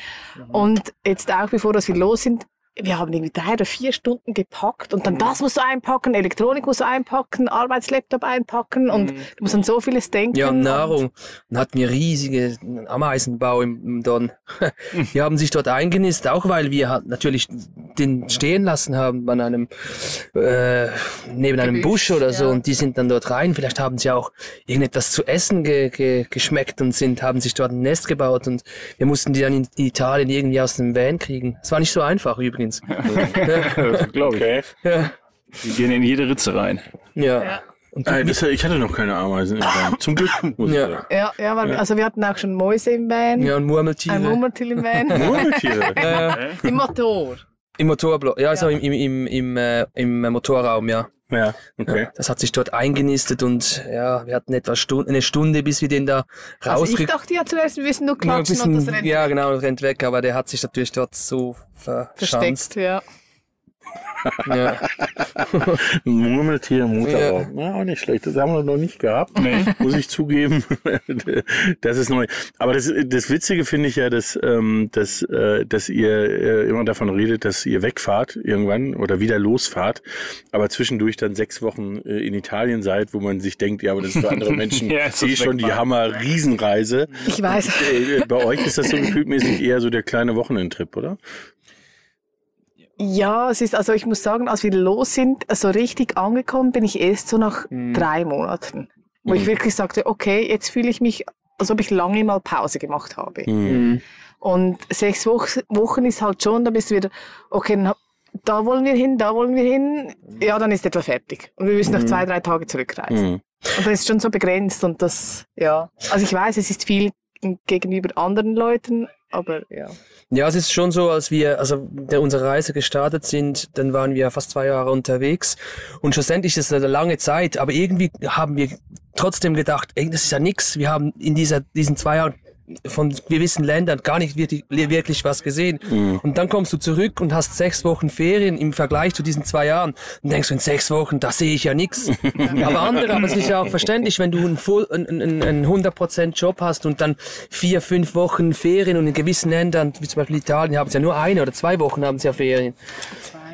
Und jetzt auch, bevor wir los sind, wir haben irgendwie drei oder vier Stunden gepackt und dann das musst du einpacken, Elektronik musst du einpacken, Arbeitslaptop einpacken und du musst an so vieles denken. Ja, und- Nahrung. Dann hatten wir riesige Ameisenbau im, im Don. Die haben sich dort eingenistet, auch weil wir halt natürlich den stehen lassen haben an einem, äh, neben einem Gebüsch, Busch oder so ja. und die sind dann dort rein. Vielleicht haben sie auch irgendetwas zu essen ge ge geschmeckt und sind, haben sich dort ein Nest gebaut und wir mussten die dann in Italien irgendwie aus dem Van kriegen. Es war nicht so einfach übrigens. Glaube ich. Okay. Ja. Die gehen in jede Ritze rein. Ja. Und Äh, das, ich hatte noch keine Ameisen im Van. Zum Glück. Muss ich Ja. sagen. Ja, ja, weil, also wir hatten auch schon Mäuse im Van, ja, und ein Murmeltiere. Murmeltier im Van, Murmeltiere. im Motor. Im Motorblock, ja, also im, im, im, im, äh, im Motorraum, ja. Ja, okay. Das hat sich dort eingenistet und ja, wir hatten etwa Stunde, eine Stunde, bis wir den da Also ich dachte ja zuerst, wir müssen nur Ja, klatschen und das bisschen, rennt ja, genau, rennt weg, aber der hat sich natürlich dort so verschanzt. versteckt. Ja. Ja. Murmeltier, Motorraum. Ja. auch nicht schlecht. Das haben wir noch nicht gehabt. Muss ich zugeben. das ist neu. Aber das, das Witzige finde ich ja, dass, ähm, dass, äh, dass ihr äh, immer davon redet, dass ihr wegfahrt irgendwann oder wieder losfahrt, aber zwischendurch dann sechs Wochen äh, in Italien seid, wo man sich denkt, ja, aber das ist für andere Menschen Ja, eh schon die. Hammer-Riesenreise. Ich weiß. Äh, Bei euch ist das so gefühltmäßig eher so der kleine Wochenendtrip, oder? Ja, es ist, also ich muss sagen, als wir los sind, so richtig angekommen bin ich erst so nach drei Monaten. Wo ich wirklich sagte, okay, jetzt fühle ich mich, als ob ich lange mal Pause gemacht habe. Mhm. Und sechs Wochen, Wochen ist halt schon, da bist du wieder, okay, da wollen wir hin, da wollen wir hin, ja, dann ist etwa fertig. Und wir müssen noch zwei, drei Tage zurückreisen. Mhm. Und das ist schon so begrenzt und das, ja. Also ich weiß, es ist viel gegenüber anderen Leuten, aber ja. Ja, es ist schon so, als wir, also unsere Reise gestartet sind, dann waren wir fast zwei Jahre unterwegs und schlussendlich ist es eine lange Zeit, aber irgendwie haben wir trotzdem gedacht, ey, das ist ja nix. Wir haben in dieser, diesen zwei Jahren von gewissen Ländern gar nicht wirklich, wirklich was gesehen. Und dann kommst du zurück und hast sechs Wochen Ferien im Vergleich zu diesen zwei Jahren. Und denkst du, in sechs Wochen, da sehe ich ja nichts. aber andere, aber es ist ja auch verständlich, wenn du einen, Full, einen, einen, einen 100% Job hast und dann vier, fünf Wochen Ferien und in gewissen Ländern, wie zum Beispiel Italien, haben sie ja nur eine oder zwei Wochen haben sie ja Ferien.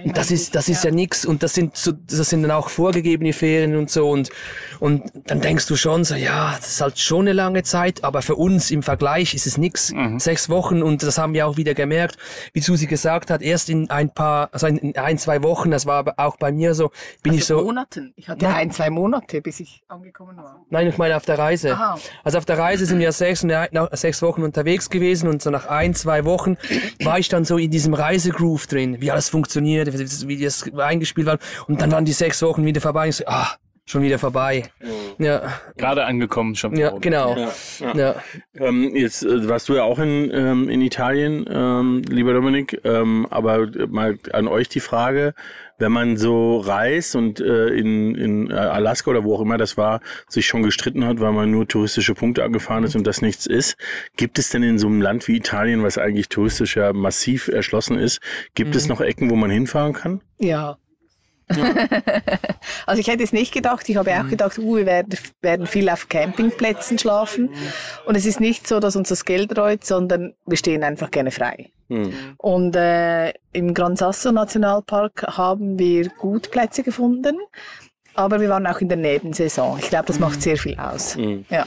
Und das ist, das ist ja nix und das sind so, das sind dann auch vorgegebene Ferien und so und, und dann denkst du schon so, ja, das ist halt schon eine lange Zeit, aber für uns im Vergleich ist es nix. Sechs Wochen und das haben wir auch wieder gemerkt, wie Susi gesagt hat, erst in ein paar, also in ein, zwei Wochen, das war aber auch bei mir so, bin ich so, Monaten. Ich hatte ein, zwei Monate, bis ich angekommen war. Nein, ich meine auf der Reise. Aha. Also auf der Reise sind wir sechs, sechs Wochen unterwegs gewesen und so nach ein, zwei Wochen war ich dann so in diesem Reisegroove drin, wie alles funktioniert, wie das- wie das eingespielt war. Und dann waren die sechs Wochen wieder vorbei. Ich so, ah, schon wieder vorbei. Ja, Gerade angekommen schon. ja, genau. Ja, ja. Ja. Ähm, jetzt äh, warst du ja auch in, ähm, in Italien, ähm, lieber Dominik, ähm, aber mal an euch die Frage, wenn man so reist und äh, in, in Alaska oder wo auch immer das war, sich schon gestritten hat, weil man nur touristische Punkte angefahren ist und das nichts ist, gibt es denn in so einem Land wie Italien, was eigentlich touristisch ja massiv erschlossen ist, gibt es noch Ecken, wo man hinfahren kann? Ja. also ich hätte es nicht gedacht. Ich habe auch gedacht, uh, wir werden, werden viel auf Campingplätzen schlafen. Und es ist nicht so, dass uns das Geld reut, sondern wir stehen einfach gerne frei. Und äh, im Gran Sasso Nationalpark haben wir gut Plätze gefunden. Aber wir waren auch in der Nebensaison. Ich glaube, das macht sehr viel aus. Ja.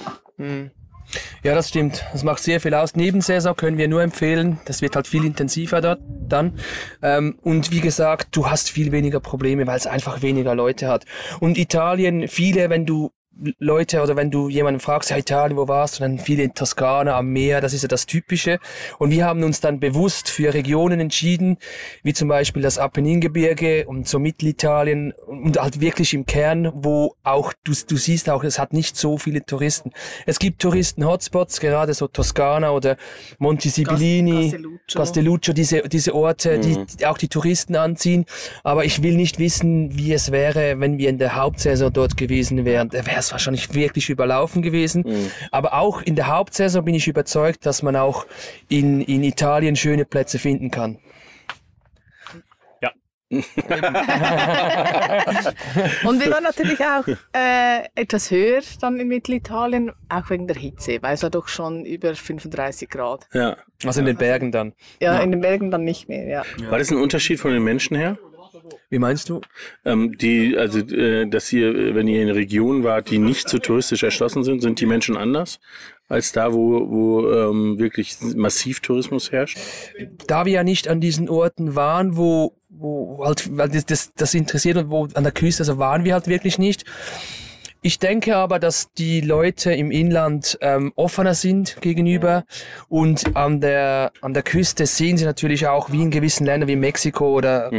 Ja, das stimmt. Das macht sehr viel aus. Nebensaison können wir nur empfehlen. Das wird halt viel intensiver dort dann. Ähm, und wie gesagt, du hast viel weniger Probleme, weil es einfach weniger Leute hat. Und Italien, viele, wenn du Leute oder wenn du jemanden fragst, ja Italien, wo warst du? Dann viele in Toskana am Meer, das ist ja das Typische. Und wir haben uns dann bewusst für Regionen entschieden, wie zum Beispiel das Apenningebirge und so Mittelitalien und halt wirklich im Kern, wo auch, du, du siehst auch, es hat nicht so viele Touristen. Es gibt Touristen-Hotspots, gerade so Toskana oder Monte Sibillini, Castelluccio. Castelluccio, diese, diese Orte, die, die auch die Touristen anziehen. Aber ich will nicht wissen, wie es wäre, wenn wir in der Hauptsaison dort gewesen wären. Da wäre es wahrscheinlich wirklich überlaufen gewesen. Aber auch in der Hauptsaison bin ich überzeugt, dass man auch in, in Italien schöne Plätze finden kann. Und wir waren natürlich auch äh, etwas höher dann in Mittelitalien, auch wegen der Hitze, weil es war doch schon über 35 Grad. Ja. Also in den Bergen dann. Ja, in den Bergen dann nicht mehr, ja. War das ein Unterschied von den Menschen her? Wie meinst du? Ähm, die, also, äh, dass ihr, äh, wenn ihr in Regionen wart, die nicht so touristisch erschlossen sind, sind die Menschen anders als da, wo, wo ähm, wirklich massiv Tourismus herrscht? da wir ja nicht an diesen Orten waren, wo, wo halt, weil das, das, das interessiert und wo an der Küste, also waren wir halt wirklich nicht. Ich denke aber, dass die Leute im Inland ähm, offener sind gegenüber und an der, an der Küste sehen sie natürlich auch, wie in gewissen Ländern wie Mexiko oder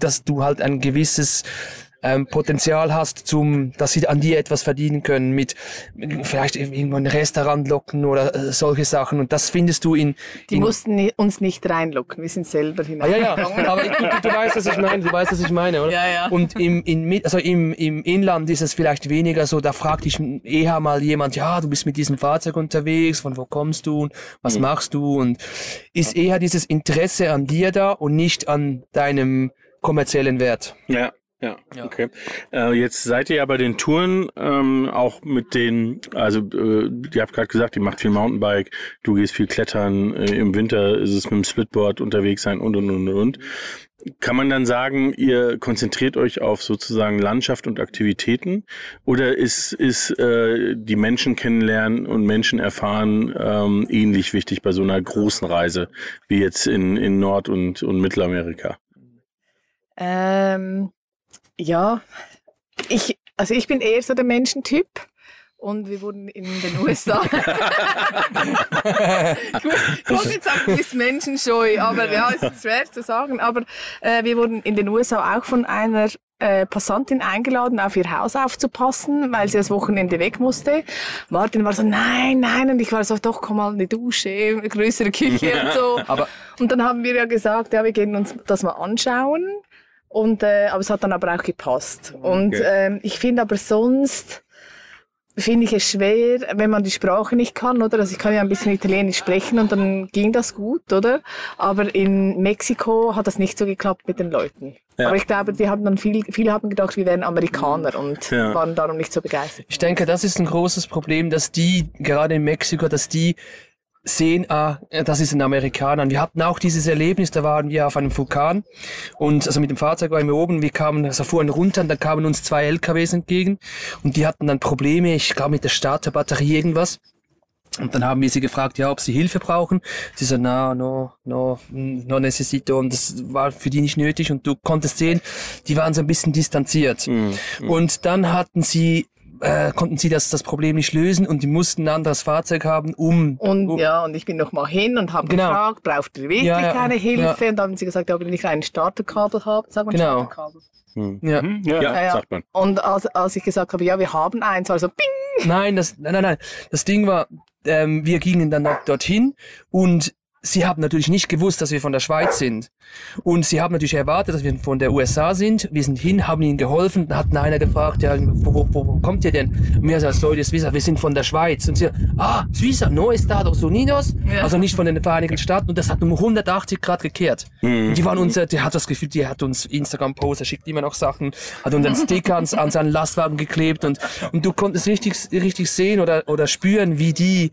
dass du halt ein gewisses ähm, Potenzial hast, zum, dass sie an dir etwas verdienen können mit vielleicht irgendwo ein Restaurant locken oder äh, solche Sachen. Und das findest du in, Die in mussten ni- uns nicht reinlocken, wir sind selber Ah, ja, ja, aber du, du, du weißt, was ich meine, du weißt, was ich meine, oder? Ja, ja. Und im, in, also im, im Inland ist es vielleicht weniger so, da fragt dich eher mal jemand, ja, du bist mit diesem Fahrzeug unterwegs, von wo kommst du und was machst du und ist eher dieses Interesse an dir da und nicht an deinem kommerziellen Wert. Ja. Ja, okay. Äh, jetzt seid ihr ja bei den Touren ähm, auch mit den, also äh, ihr habt gerade gesagt, ihr macht viel Mountainbike, du gehst viel klettern, äh, im Winter ist es mit dem Splitboard unterwegs sein und und und und. Kann man dann sagen, ihr konzentriert euch auf sozusagen Landschaft und Aktivitäten oder ist, ist äh, die Menschen kennenlernen und Menschen erfahren ähm, ähnlich wichtig bei so einer großen Reise wie jetzt in, in Nord- und, und Mittelamerika? Ähm, ja, ich, also ich bin eher so der Menschentyp. Und wir wurden in den USA. Ich wollte jetzt sagen, du bist menschenscheu, aber ja, es ist schwer zu sagen. Aber äh, wir wurden in den USA auch von einer äh, Passantin eingeladen, auf ihr Haus aufzupassen, weil sie das Wochenende weg musste. Martin war so, nein, nein, und ich war so, doch, komm mal in die Dusche, eine größere Küche und so. Aber- und dann haben wir ja gesagt, ja, wir gehen uns das mal anschauen. Und, äh, aber es hat dann aber auch gepasst. Und Okay. ähm, ich finde aber sonst, finde ich es schwer, wenn man die Sprache nicht kann, oder? Also ich kann ja ein bisschen Italienisch sprechen und dann ging das gut, oder? Aber in Mexiko hat das nicht so geklappt mit den Leuten. Ja. Aber ich glaube, die haben dann viel, viele haben gedacht, wir wären Amerikaner und Ja. waren darum nicht so begeistert. Ich denke, das ist ein großes Problem, dass die, gerade in Mexiko, dass die sehen, ah, das ist ein Amerikaner. Und wir hatten auch dieses Erlebnis, da waren wir auf einem Vulkan und also mit dem Fahrzeug waren wir oben, wir kamen, also fuhren runter und dann kamen uns zwei LKWs entgegen und die hatten dann Probleme, ich glaube mit der Starterbatterie irgendwas. Und dann haben wir sie gefragt, ja, ob sie Hilfe brauchen. Sie so, no, no, no, no necesito. Und das war für die nicht nötig. Und du konntest sehen, die waren so ein bisschen distanziert. Und dann hatten sie, äh, konnten sie das, das Problem nicht lösen und die mussten ein anderes Fahrzeug haben, um, Und um ja, und ich bin noch mal hin und habe Genau. gefragt, braucht ihr wirklich Ja, ja, keine Hilfe? ja. Und dann haben sie gesagt, ob ihr nicht ein Starterkabel habt. Sag mal Genau. Starterkabel. ja. Hm? Ja. Ja, Ja, ja. sagt man. Und als, als ich gesagt habe, ja, wir haben eins, war so, ping, Nein, das, nein, nein, nein. Das Ding war, ähm, wir gingen dann dort- dorthin und sie haben natürlich nicht gewusst, dass wir von der Schweiz sind. Und sie haben natürlich erwartet, dass wir von der USA sind. Wir sind hin, haben ihnen geholfen. Dann hat einer gefragt, ja, wo, wo, wo, kommt ihr denn? Und wir sagen, Leute, Suiza, wir sind von der Schweiz. Und sie, ah, Suiza, no Estados Unidos. Ja. Also nicht von den Vereinigten Staaten. Und das hat um 180 Grad gekehrt. Mhm. Die waren unser, der hat das Gefühl, die hat uns Instagram-Post, er schickt immer noch Sachen, hat uns einen Sticker an, an seinen Lastwagen geklebt und, und du konntest richtig, richtig sehen oder, oder spüren, wie die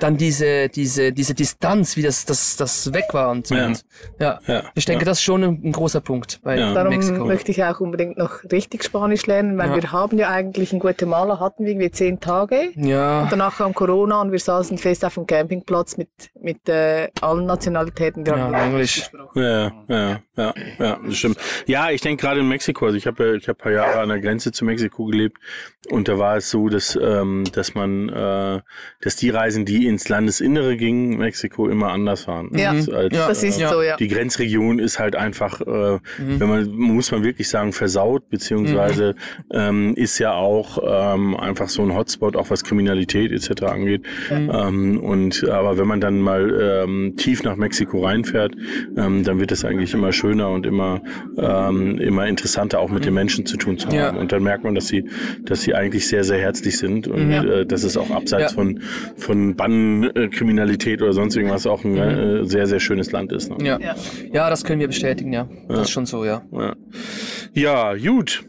dann diese, diese, diese Distanz, wie das, das, das weg war und, Ja. und ja. Ja. Ich denke, Ja. das ist schon ein, ein großer Punkt bei Ja. Darum Mexiko. möchte ich auch unbedingt noch richtig Spanisch lernen, weil Ja. wir haben ja eigentlich in Guatemala hatten wir irgendwie zehn Tage. Ja, Und danach kam Corona und wir saßen fest auf dem Campingplatz mit, mit äh, allen Nationalitäten. Wir ja, Englisch. gesprochen. Ja, ja, ja, ja, das stimmt. Ja, ich denke gerade in Mexiko, also ich habe ja- ich habe ein paar Jahre an der Grenze zu Mexiko gelebt und da war es so, dass ähm, dass man äh, dass die Reisen, die ins Landesinnere gingen, Mexiko immer anders waren. Ja. als, als, Ja. Das ist Ja. so, ja. Die Grenzregion ist halt einfach, äh, wenn man muss man wirklich sagen versaut, beziehungsweise ähm, ist ja auch ähm, einfach so ein Hotspot, auch was Kriminalität etc. angeht. Ähm, und aber wenn man dann mal ähm, tief nach Mexiko reinfährt, ähm, dann wird es eigentlich immer schöner und immer ähm, immer interessanter, auch mit den Menschen zu tun zu haben. Ja. Und dann merkt man, dass sie dass sie eigentlich sehr sehr herzlich sind und äh, dass es auch abseits Ja. von von Bannenkriminalität oder sonst irgendwas auch ein äh, sehr sehr schönes Land ist. Ne? Ja. Ja. ja, das können wir bestätigen, ja. Das ist schon so, ja. Ja. ja, gut.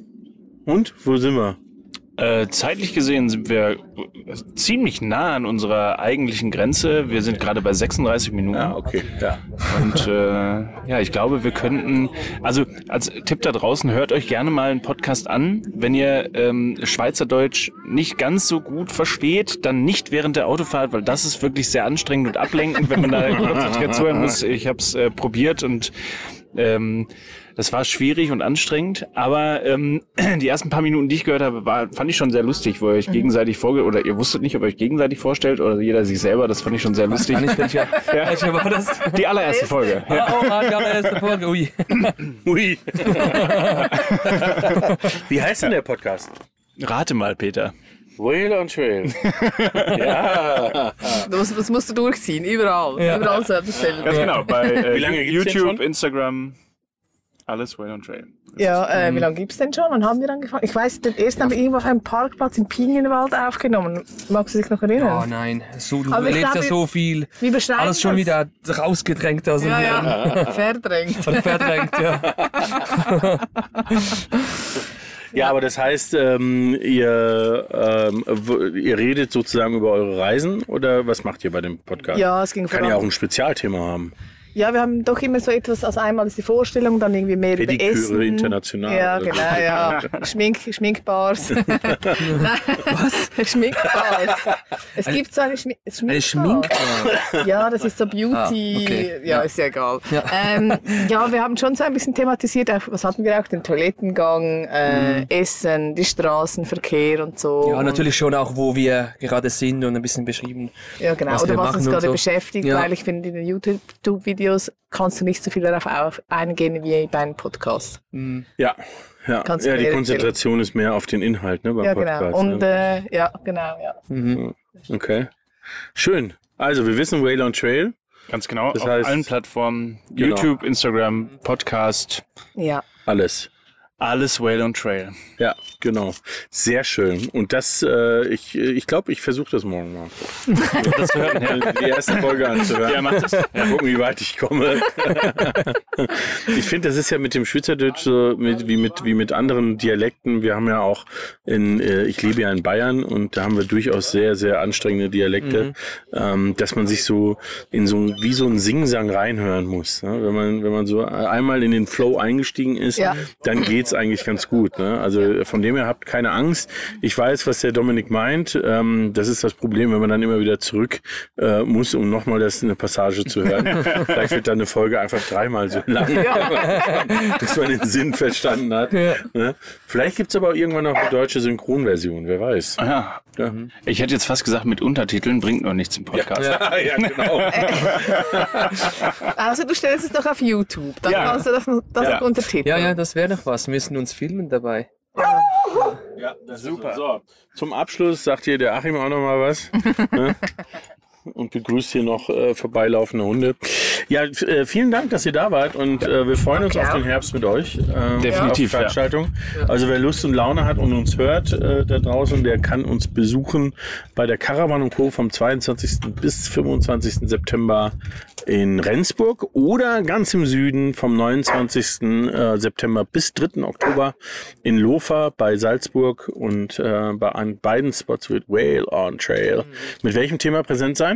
Und wo sind wir? Äh, zeitlich gesehen sind wir ziemlich nah an unserer eigentlichen Grenze. Wir sind gerade bei 36 Minuten. Ah, okay. Ja. Und äh, ja, ich glaube, wir könnten, also als Tipp da draußen, hört euch gerne mal einen Podcast an. Wenn ihr ähm, Schweizerdeutsch nicht ganz so gut versteht, dann nicht während der Autofahrt, weil das ist wirklich sehr anstrengend und ablenkend, wenn man da konzentriert zuhören muss. Ich habe es äh, probiert und ähm, das war schwierig und anstrengend, aber ähm, die ersten paar Minuten, die ich gehört habe, war, fand ich schon sehr lustig, wo ihr euch gegenseitig vorge oder ihr wusstet nicht, ob ihr euch gegenseitig vorstellt oder jeder sich selber. Das fand ich schon sehr lustig. Ich welcher, Ja. welcher war das? Die allererste Folge. Oh, oh, ah, die allererste Folge, ui. Ui. Wie heißt denn der Podcast? Rate mal, Peter. Whale on Trail. ja. Das, das musst du durchziehen, überall. Ja. Überall so dasselbe. Ganz genau. Bei äh, YouTube? Instagram, alles Way on Trail. Ja, äh, wie lange gibt's denn schon? Wann haben wir angefangen? Ich weiß, den ersten haben wir irgendwo auf einem Parkplatz in Pinienwald aufgenommen. Magst du dich noch erinnern? Oh nein, so, du ich erlebst ja so viel. Wie beschreiben Alles schon das? wieder rausgedrängt aus dem Ja, ja, verdrängt. Verdrängt, ja. Ja, aber das heißt, ähm, ihr, ähm, ihr redet sozusagen über eure Reisen oder was macht ihr bei dem Podcast? Ja, es ging Kann ja auch ein Spezialthema haben. Ja, wir haben doch immer so etwas, als einmal ist die Vorstellung, dann irgendwie mehr über Pediküre Essen. international. Ja, genau, ja. Schmink, Schminkbars. Was? Schminkbars. Es gibt so eine, Schmi Schminkbar. Eine Schminkbar. Ja, das ist so Beauty. Ah, okay. Ja, ist ja egal. Ja. Ähm, ja, wir haben schon so ein bisschen thematisiert, auch, was hatten wir auch, den Toilettengang, äh, Essen, die Straßenverkehr und so. Mhm. Ja, natürlich schon auch, wo wir gerade sind und ein bisschen beschrieben. Ja, genau. was Oder wir was uns gerade so. beschäftigt, Ja. weil ich finde, in den YouTube-Videos kannst du nicht so viel darauf auf eingehen wie bei einem Podcast. Ja, ja. Kannst du ja die Konzentration ist mehr auf den Inhalt ne, beim Ja, Podcast. genau. Und ne? äh, ja, genau, ja. Okay. Schön. Also, wir wissen Whale on Trail. Ganz genau. Das auf heißt- allen Plattformen. Genau. YouTube, Instagram, Podcast. Ja. Alles. Alles Whale on Trail. Ja, genau. Sehr schön. Und das, äh, ich glaube, ich, glaub, ich versuche das morgen mal. Das hören, ja. Die erste Folge anzuhören. Ja, macht das. Ja, gucken, wie weit ich komme. ich finde, das ist ja mit dem Schweizerdeutsch so mit, wie, mit, wie mit anderen Dialekten. Wir haben ja auch in, äh, ich lebe ja in Bayern und da haben wir durchaus sehr, sehr anstrengende Dialekte, ähm, dass man sich so in so ein- wie so ein Singsang reinhören muss. Ne? Wenn man, wenn man so einmal in den Flow eingestiegen ist, Ja. dann geht's eigentlich ganz gut. Ne? Also von dem her habt keine Angst. Ich weiß, was der Dominik meint. Ähm, das ist das Problem, wenn man dann immer wieder zurück äh, muss, um nochmal das eine Passage zu hören. Vielleicht wird dann eine Folge einfach dreimal so lang, bis man den Sinn verstanden hat. Ne? Vielleicht gibt's aber auch irgendwann noch eine deutsche Synchronversion, wer weiß. Ja. Ja, Ich hätte jetzt fast gesagt, mit Untertiteln bringt noch nichts im Podcast. ja genau. Also du stellst es doch auf YouTube, dann Ja. kannst du das, noch- das Ja. noch untertiteln. Ja, ja, das wäre doch was. Wir müssen uns filmen dabei. Ja, das super. So, zum Abschluss sagt hier der Achim auch noch mal was. ne? Und begrüßt hier noch äh, vorbeilaufende Hunde. Ja, äh, vielen Dank, dass ihr da wart und äh, wir freuen uns Danke auf den. Herbst mit euch. Ähm, Definitiv, auf Veranstaltung. Also wer Lust und Laune hat und uns hört äh, da draußen, der kann uns besuchen bei der Caravan und Co. vom 22. bis 25. September in Rendsburg oder ganz im Süden vom 29. äh, September bis 3. Oktober in Lofa bei Salzburg und äh, bei beiden Spots wird Whale on Trail. Mit welchem Thema präsent sein?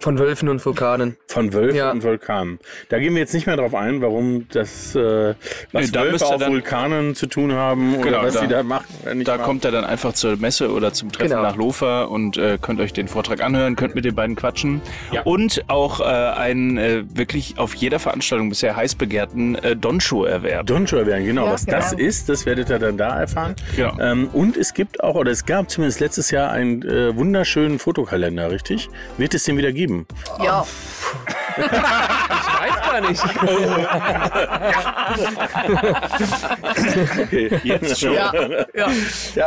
Von Wölfen und Vulkanen. Von Wölfen Ja. und Vulkanen. Da gehen wir jetzt nicht mehr drauf ein, warum das, äh, was Nee, da Wölfe auf dann- Vulkanen zu tun haben oder Genau, was da- die da machen. Da machen. kommt er dann einfach zur Messe oder zum Treffen Genau. nach Lofa und äh, könnt euch den Vortrag anhören, könnt mit den beiden quatschen. Ja. Und auch äh, einen äh, wirklich auf jeder Veranstaltung bisher heiß begehrten äh, Donshow erwerben. Donshow werden, genau. Ja, was das genau. ist, das werdet ihr dann da erfahren. Genau. Ähm, und es gibt auch, oder es gab zumindest letztes Jahr einen äh, wunderschönen Fotokalender, richtig? Wird es den wieder geben? Ja. Ich weiß gar nicht. Okay, jetzt schon. Ja, ja. Ja,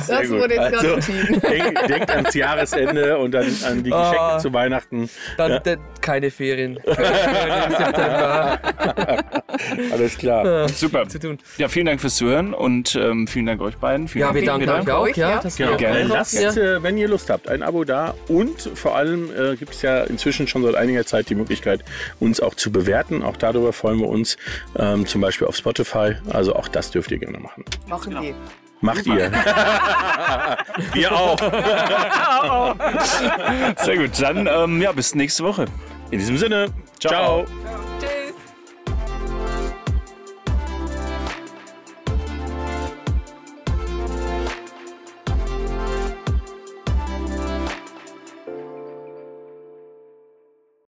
sehr Das wurde jetzt gerade also, entschieden. denk, denkt ans Jahresende und dann an die Geschenke Ah. zu Weihnachten. Dann dann keine Ferien. Keine Ferien im September Alles klar. Super. zu tun. Ja, vielen Dank fürs Zuhören und ähm, vielen Dank euch beiden. Vielen Ja, wir Dank, danken Peter. euch auch, ja. ja. dass Genau. gerne. Lasst, Ja. äh, wenn ihr Lust habt, ein Abo da. Und vor allem äh, gibt es ja inzwischen schon seit einiger Zeit die Möglichkeit, uns auch zu bewerten. Auch darüber freuen wir uns. Ähm, zum Beispiel auf Spotify. Also auch das dürft ihr gerne machen. Machen wir. Macht ihr. wir auch. Sehr gut. Dann ähm, ja, bis nächste Woche. In diesem Sinne. Ciao. Ciao.